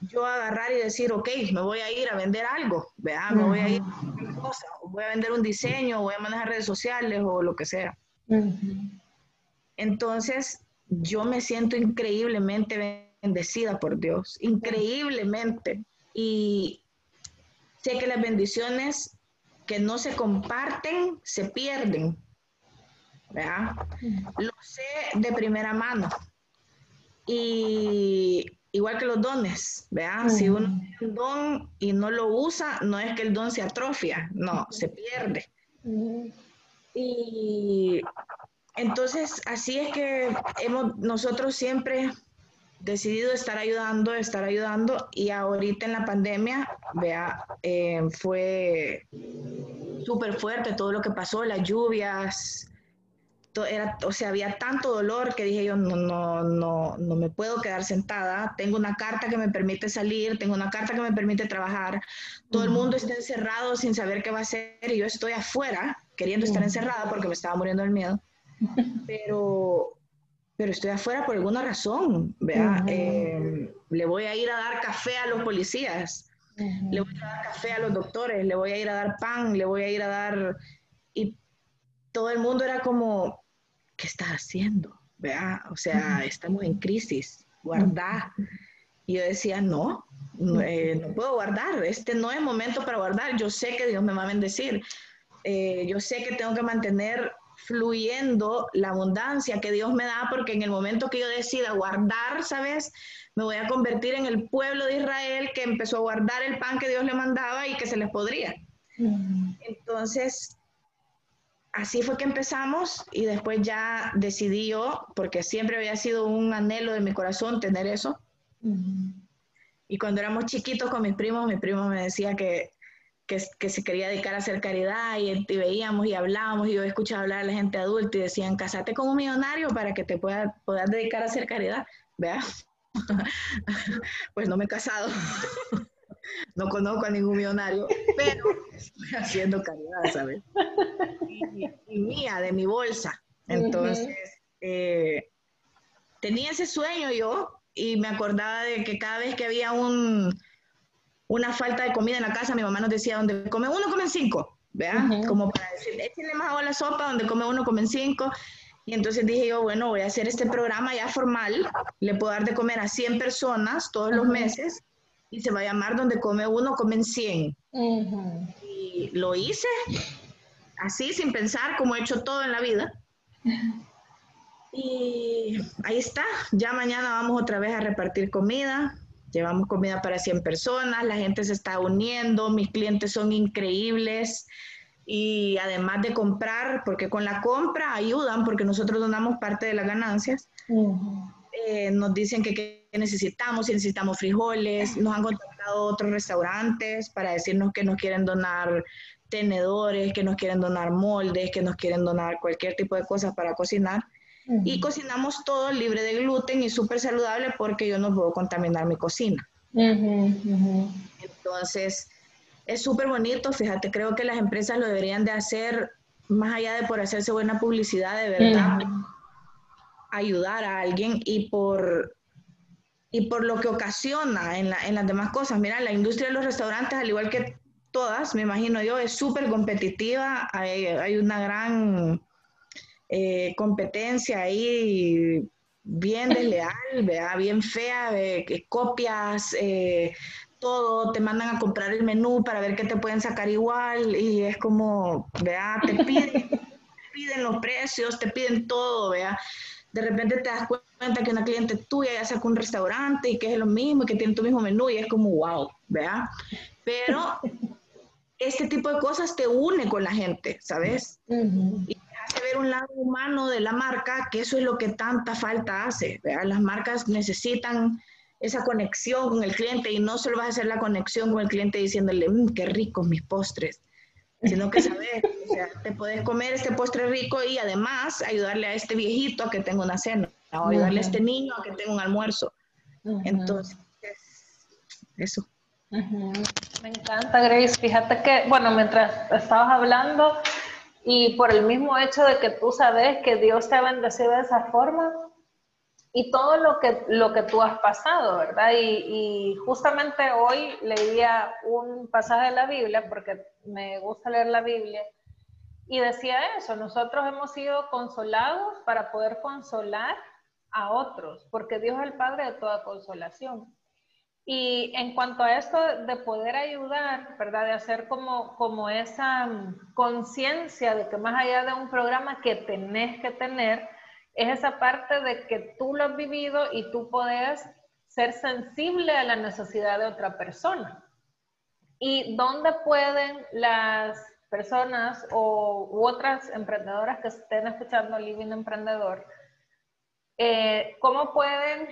yo agarrar y decir, ok, me voy a ir a vender algo, vea, me voy a ir a cosa, voy a vender un diseño, voy a manejar redes sociales o lo que sea. Entonces, yo me siento increíblemente bendecida por Dios, increíblemente. Y sé que las bendiciones que no se comparten se pierden. Lo sé de primera mano. Y igual que los dones, ¿verdad? Si uno tiene un don y no lo usa, no es que el don se atrofia, no, se pierde. Y entonces, así es que hemos nosotros siempre decidido estar ayudando, estar ayudando y ahorita en la pandemia, vea, eh, fue súper fuerte todo lo que pasó, las lluvias, era, o sea, había tanto dolor que dije yo, no, no, no, no me puedo quedar sentada, tengo una carta que me permite salir, tengo una carta que me permite trabajar, todo el mundo está encerrado sin saber qué va a hacer y yo estoy afuera queriendo estar encerrada porque me estaba muriendo del miedo, pero pero estoy afuera por alguna razón, ¿vea? Eh, le voy a ir a dar café a los policías, le voy a dar café a los doctores, le voy a ir a dar pan, le voy a ir a dar... Y todo el mundo era como, ¿qué estás haciendo? ¿Vea? O sea, estamos en crisis, guardá. Y yo decía, no, eh, no, puedo guardar, este no es momento para guardar, yo sé que Dios me va a bendecir, eh, yo sé que tengo que mantener fluyendo la abundancia que Dios me da, porque en el momento que yo decida guardar, ¿sabes? Me voy a convertir en el pueblo de Israel que empezó a guardar el pan que Dios le mandaba y que se les podría. Entonces, así fue que empezamos y después ya decidí yo, porque siempre había sido un anhelo de mi corazón tener eso. Y cuando éramos chiquitos con mis primos, mi primo me decía que que, se quería dedicar a hacer caridad y, veíamos y hablábamos y yo escuchaba hablar a la gente adulta y decían, casate un millonario para que te puedas dedicar a hacer caridad. Vea, pues no me he casado, no conozco a ningún millonario, pero estoy haciendo caridad, ¿sabes? Y, mía, de mi bolsa. Entonces, eh, tenía ese sueño yo y me acordaba de que cada vez que había un una falta de comida en la casa, mi mamá nos decía, donde come uno, comen cinco, ¿verdad? Como para decir, échenle más agua a la sopa, donde come uno, comen cinco. Y entonces dije yo, bueno, voy a hacer este programa ya formal, le puedo dar de comer a 100 personas todos los meses y se va a llamar donde come uno, comen 100. Y lo hice así, sin pensar, como he hecho todo en la vida. Y ahí está, ya mañana vamos otra vez a repartir comida. Llevamos comida para 100 personas, la gente se está uniendo, mis clientes son increíbles y además de comprar, porque con la compra ayudan, porque nosotros donamos parte de las ganancias, eh, nos dicen que, que, necesitamos, si necesitamos frijoles, nos han contactado otros restaurantes para decirnos que nos quieren donar tenedores, que nos quieren donar moldes, que nos quieren donar cualquier tipo de cosas para cocinar. Y cocinamos todo libre de gluten y súper saludable porque yo no puedo contaminar mi cocina. Entonces, es súper bonito, fíjate, creo que las empresas lo deberían de hacer más allá de por hacerse buena publicidad, de verdad, ayudar a alguien y por, y por lo que ocasiona en, en las demás cosas. Mira, la industria de los restaurantes, al igual que todas, me imagino yo, es súper competitiva, hay, hay, una gran eh, competencia ahí bien desleal, bien fea, que copias, eh, todo, te mandan a comprar el menú para ver qué te pueden sacar igual y es como, vea, te piden, los precios, te piden todo, vea. De repente te das cuenta que una cliente tuya ya sacó un restaurante y que es lo mismo y que tiene tu mismo menú y es como, wow, vea. Pero este tipo de cosas te une con la gente, ¿sabes? Hace ver un lado humano de la marca, que eso es lo que tanta falta hace. Las marcas necesitan esa conexión con el cliente y no solo vas a hacer la conexión con el cliente diciéndole, mmm, qué ricos mis postres, sino que sabes, o sea, te puedes comer este postre rico y además ayudarle a este viejito a que tenga una cena, o ayudarle a este niño a que tenga un almuerzo. Entonces, eso. Me encanta, Grace. Fíjate que, bueno, mientras estabas hablando, y por el mismo hecho de que tú sabes que Dios te ha bendecido de esa forma y todo lo que, lo que tú has pasado, ¿verdad? Y, justamente hoy leía un pasaje de la Biblia, porque me gusta leer la Biblia, y decía eso, nosotros hemos sido consolados para poder consolar a otros, porque Dios es el Padre de toda consolación. Y en cuanto a esto de poder ayudar, ¿verdad? De hacer como, como esa mm, conciencia de que más allá de un programa que tenés que tener, es esa parte de que tú lo has vivido y tú puedes ser sensible a la necesidad de otra persona. ¿Y dónde pueden las personas o, u otras emprendedoras que estén escuchando Living Emprendedor, eh, cómo pueden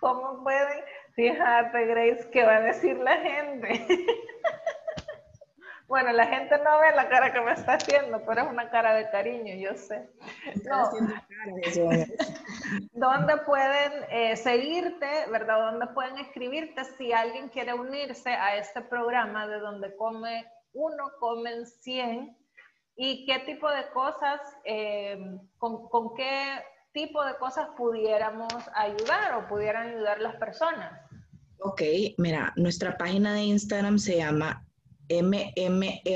¿Cómo pueden? Fíjate, Grace, ¿qué va a decir la gente? bueno, la gente no ve la cara que me está haciendo, pero es una cara de cariño, yo sé. No. ¿Dónde pueden eh, seguirte, verdad? ¿Dónde pueden escribirte si alguien quiere unirse a este programa de donde come uno, comen 100? ¿Y qué tipo de cosas, eh, con, con qué tipo de cosas pudiéramos ayudar o pudieran ayudar las personas? Ok, mira, nuestra página de Instagram se llama mmr.dash.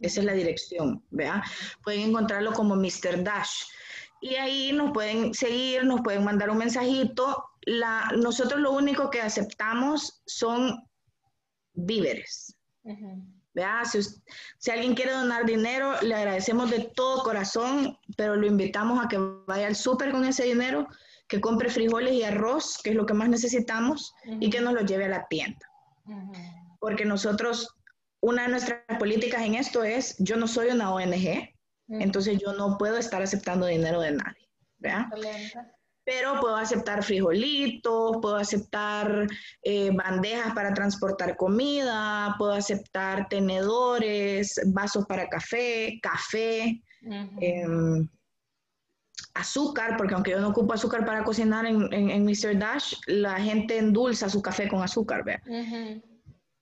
Esa es la dirección, ¿vea? Pueden encontrarlo como Mr. Dash. Y ahí nos pueden seguir, nos pueden mandar un mensajito. La, nosotros lo único que aceptamos son víveres. Si, alguien quiere donar dinero, le agradecemos de todo corazón, pero lo invitamos a que vaya al súper con ese dinero, que compre frijoles y arroz, que es lo que más necesitamos, y que nos lo lleve a la tienda. Porque nosotros, una de nuestras políticas en esto es, yo no soy una ONG, entonces yo no puedo estar aceptando dinero de nadie. Pero puedo aceptar frijolitos, puedo aceptar eh, bandejas para transportar comida, puedo aceptar tenedores, vasos para café, café, em, azúcar, porque aunque yo no ocupo azúcar para cocinar en, en, Mr. Dash, la gente endulza su café con azúcar, ¿vea?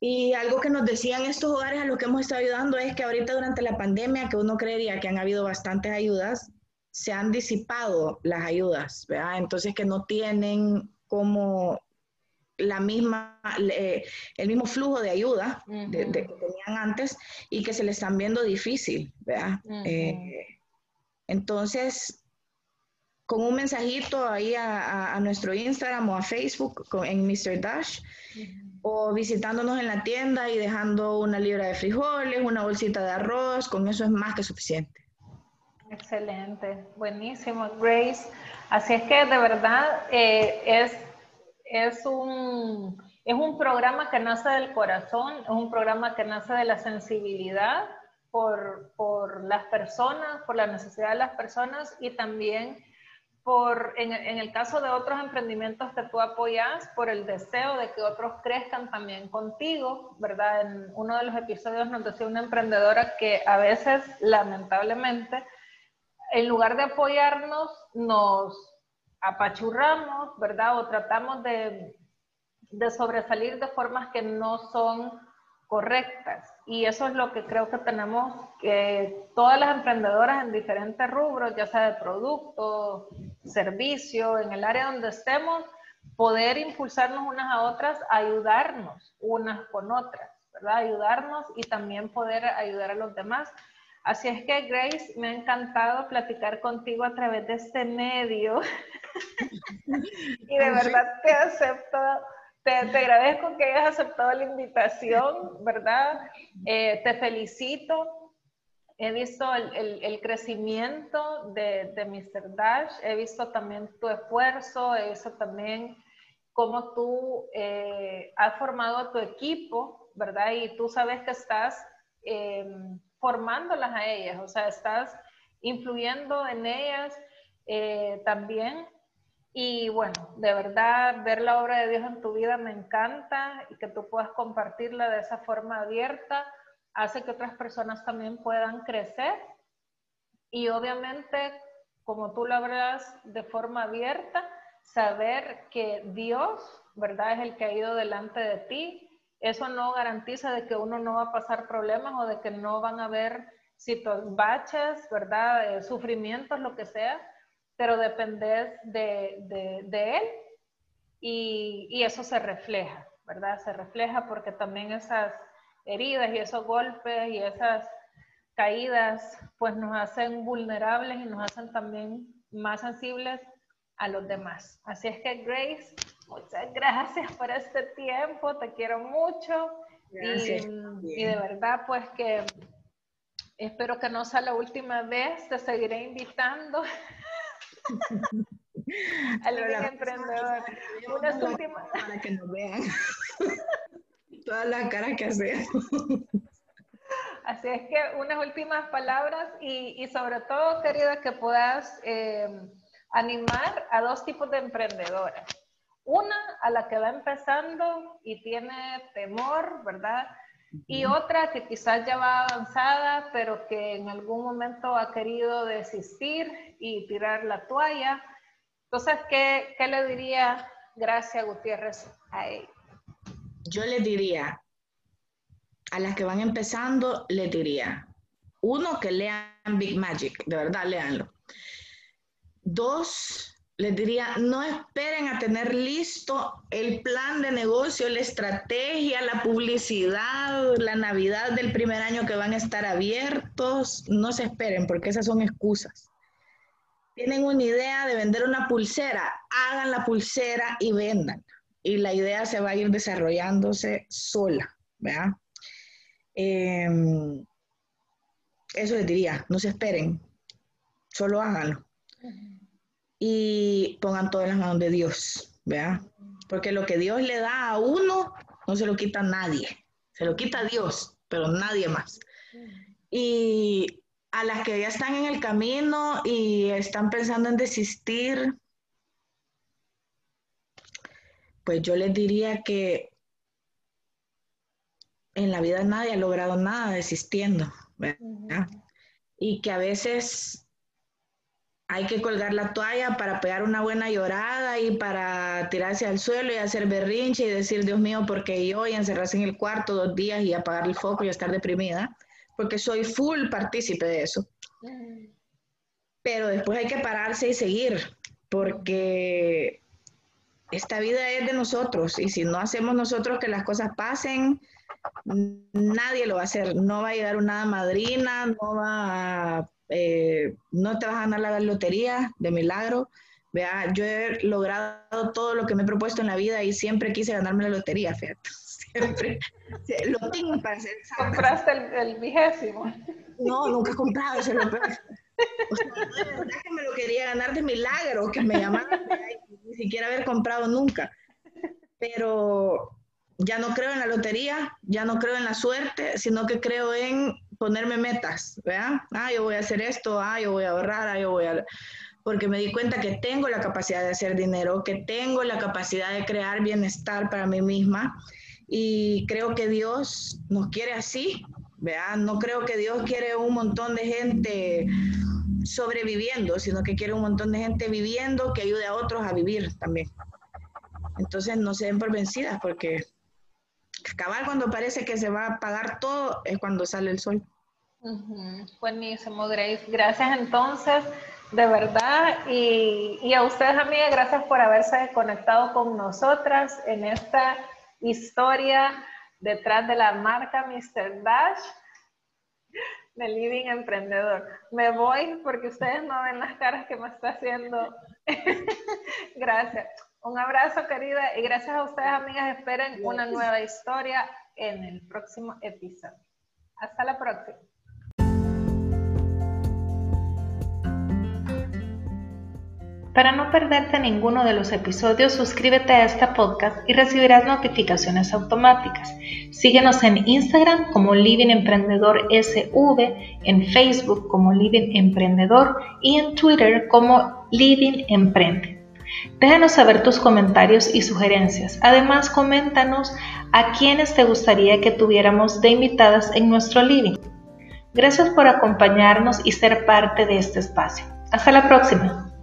Y algo que nos decían estos hogares a los que hemos estado ayudando es que ahorita durante la pandemia, que uno creería que han habido bastantes ayudas, se han disipado las ayudas, ¿verdad? Entonces que no tienen como la misma, el mismo flujo de ayuda que tenían antes y que se les están viendo difícil, ¿verdad? Eh, entonces, con un mensajito ahí a, nuestro Instagram o a Facebook en Mr. Dash, o visitándonos en la tienda y dejando una libra de frijoles, una bolsita de arroz, con eso es más que suficiente. Excelente, buenísimo, Grace. Así es que de verdad eh, es, es, un, es un programa que nace del corazón, es un programa que nace de la sensibilidad por, por las personas, por la necesidad de las personas y también por, en, en, el caso de otros emprendimientos que tú apoyas, por el deseo de que otros crezcan también contigo, ¿verdad? En uno de los episodios nos decía una emprendedora que a veces, lamentablemente, en lugar de apoyarnos, nos apachurramos, ¿verdad? O tratamos de, sobresalir de formas que no son correctas. Y eso es lo que creo que tenemos que todas las emprendedoras en diferentes rubros, ya sea de producto, servicio, en el área donde estemos, poder impulsarnos unas a otras, ayudarnos unas con otras, ¿verdad? Ayudarnos y también poder ayudar a los demás. Así es que, Grace, me ha encantado platicar contigo a través de este medio. y de verdad te acepto, te, agradezco que hayas aceptado la invitación, ¿verdad? Eh, te felicito. He visto el, crecimiento de, de, Mr. Dash, he visto también tu esfuerzo, he visto también cómo tú eh, has formado a tu equipo, ¿verdad? Y tú sabes que estás... Eh, formándolas a ellas, o sea, estás influyendo en ellas eh, también. Y bueno, de verdad, ver la obra de Dios en tu vida me encanta y que tú puedas compartirla de esa forma abierta hace que otras personas también puedan crecer. Y obviamente, como tú lo hablas de forma abierta, saber que Dios, ¿verdad? Es el que ha ido delante de ti, eso no garantiza de que uno no va a pasar problemas o de que no van a haber baches, ¿verdad? Eh, sufrimientos, lo que sea, pero dependes de, de, él y, y, eso se refleja, ¿verdad? Se refleja porque también esas heridas y esos golpes y esas caídas pues nos hacen vulnerables y nos hacen también más sensibles a los demás. Así es que Grace, muchas gracias por este tiempo, te quiero mucho y, de verdad pues que espero que no sea la última vez, te seguiré invitando al emprendedor. Unas últimas... Para que nos vean todas las caras que hacemos. Así es que unas últimas palabras y, y sobre todo, querida, que puedas... Eh, animar a dos tipos de emprendedoras. Una a la que va empezando y tiene temor, ¿verdad? Y otra que quizás ya va avanzada, pero que en algún momento ha querido desistir y tirar la toalla. Entonces, ¿qué, qué le diría Gracia Gutiérrez a ella? Yo le diría, a las que van empezando, le diría, uno, que lean Big Magic, de verdad, leanlo. Dos, les diría, no esperen a tener listo el plan de negocio, la estrategia, la publicidad, la Navidad del primer año que van a estar abiertos. No se esperen porque esas son excusas. Tienen una idea de vender una pulsera, hagan la pulsera y vendan. Y la idea se va a ir desarrollándose sola. Em, eso les diría, no se esperen, solo háganlo y pongan todo en las manos de Dios, ¿verdad? Porque lo que Dios le da a uno no se lo quita a nadie, se lo quita a Dios, pero nadie más. Y a las que ya están en el camino y están pensando en desistir, pues yo les diría que en la vida nadie ha logrado nada desistiendo, ¿verdad? Y que a veces hay que colgar la toalla para pegar una buena llorada y para tirarse al suelo y hacer berrinche y decir, Dios mío, porque yo y encerrarse en el cuarto dos días y apagar el foco y estar deprimida, porque soy full partícipe de eso. Pero después hay que pararse y seguir, porque esta vida es de nosotros y si no hacemos nosotros que las cosas pasen, nadie lo va a hacer. No va a llegar una madrina, no va eh, no te vas a ganar la lotería de milagro. Vea, yo he logrado todo lo que me he propuesto en la vida y siempre quise ganarme la lotería, fíjate. Siempre. Lo tengo para hacer ¿Compraste el, vigésimo? No, nunca he comprado, ese lo peor. O sea, verdad que me lo quería ganar de milagro, que me llamaran, ni siquiera haber comprado nunca. Pero ya no creo en la lotería, ya no creo en la suerte, sino que creo en ponerme metas, ¿verdad? Ah, yo voy a hacer esto, ah, yo voy a ahorrar, ah, yo voy a... Porque me di cuenta que tengo la capacidad de hacer dinero, que tengo la capacidad de crear bienestar para mí misma y creo que Dios nos quiere así, ¿verdad? No creo que Dios quiere un montón de gente sobreviviendo, sino que quiere un montón de gente viviendo que ayude a otros a vivir también. Entonces no se den por vencidas porque acabar cuando parece que se va a apagar todo es cuando sale el sol. Buenísimo, Grace. Gracias entonces, de verdad. Y, y, a ustedes, amigas, gracias por haberse conectado con nosotras en esta historia detrás de la marca Mr. Dash de Living Emprendedor. Me voy porque ustedes no ven las caras que me está haciendo. gracias. Un abrazo, querida, y gracias a ustedes, amigas. Esperen una nueva historia en el próximo episodio. Hasta la próxima. Para no perderte ninguno de los episodios, suscríbete a este podcast y recibirás notificaciones automáticas. Síguenos en Instagram como Living Emprendedor SV, en Facebook como Living Emprendedor y en Twitter como Living Emprende. Déjanos saber tus comentarios y sugerencias. Además, coméntanos a quienes te gustaría que tuviéramos de invitadas en nuestro living. Gracias por acompañarnos y ser parte de este espacio. Hasta la próxima.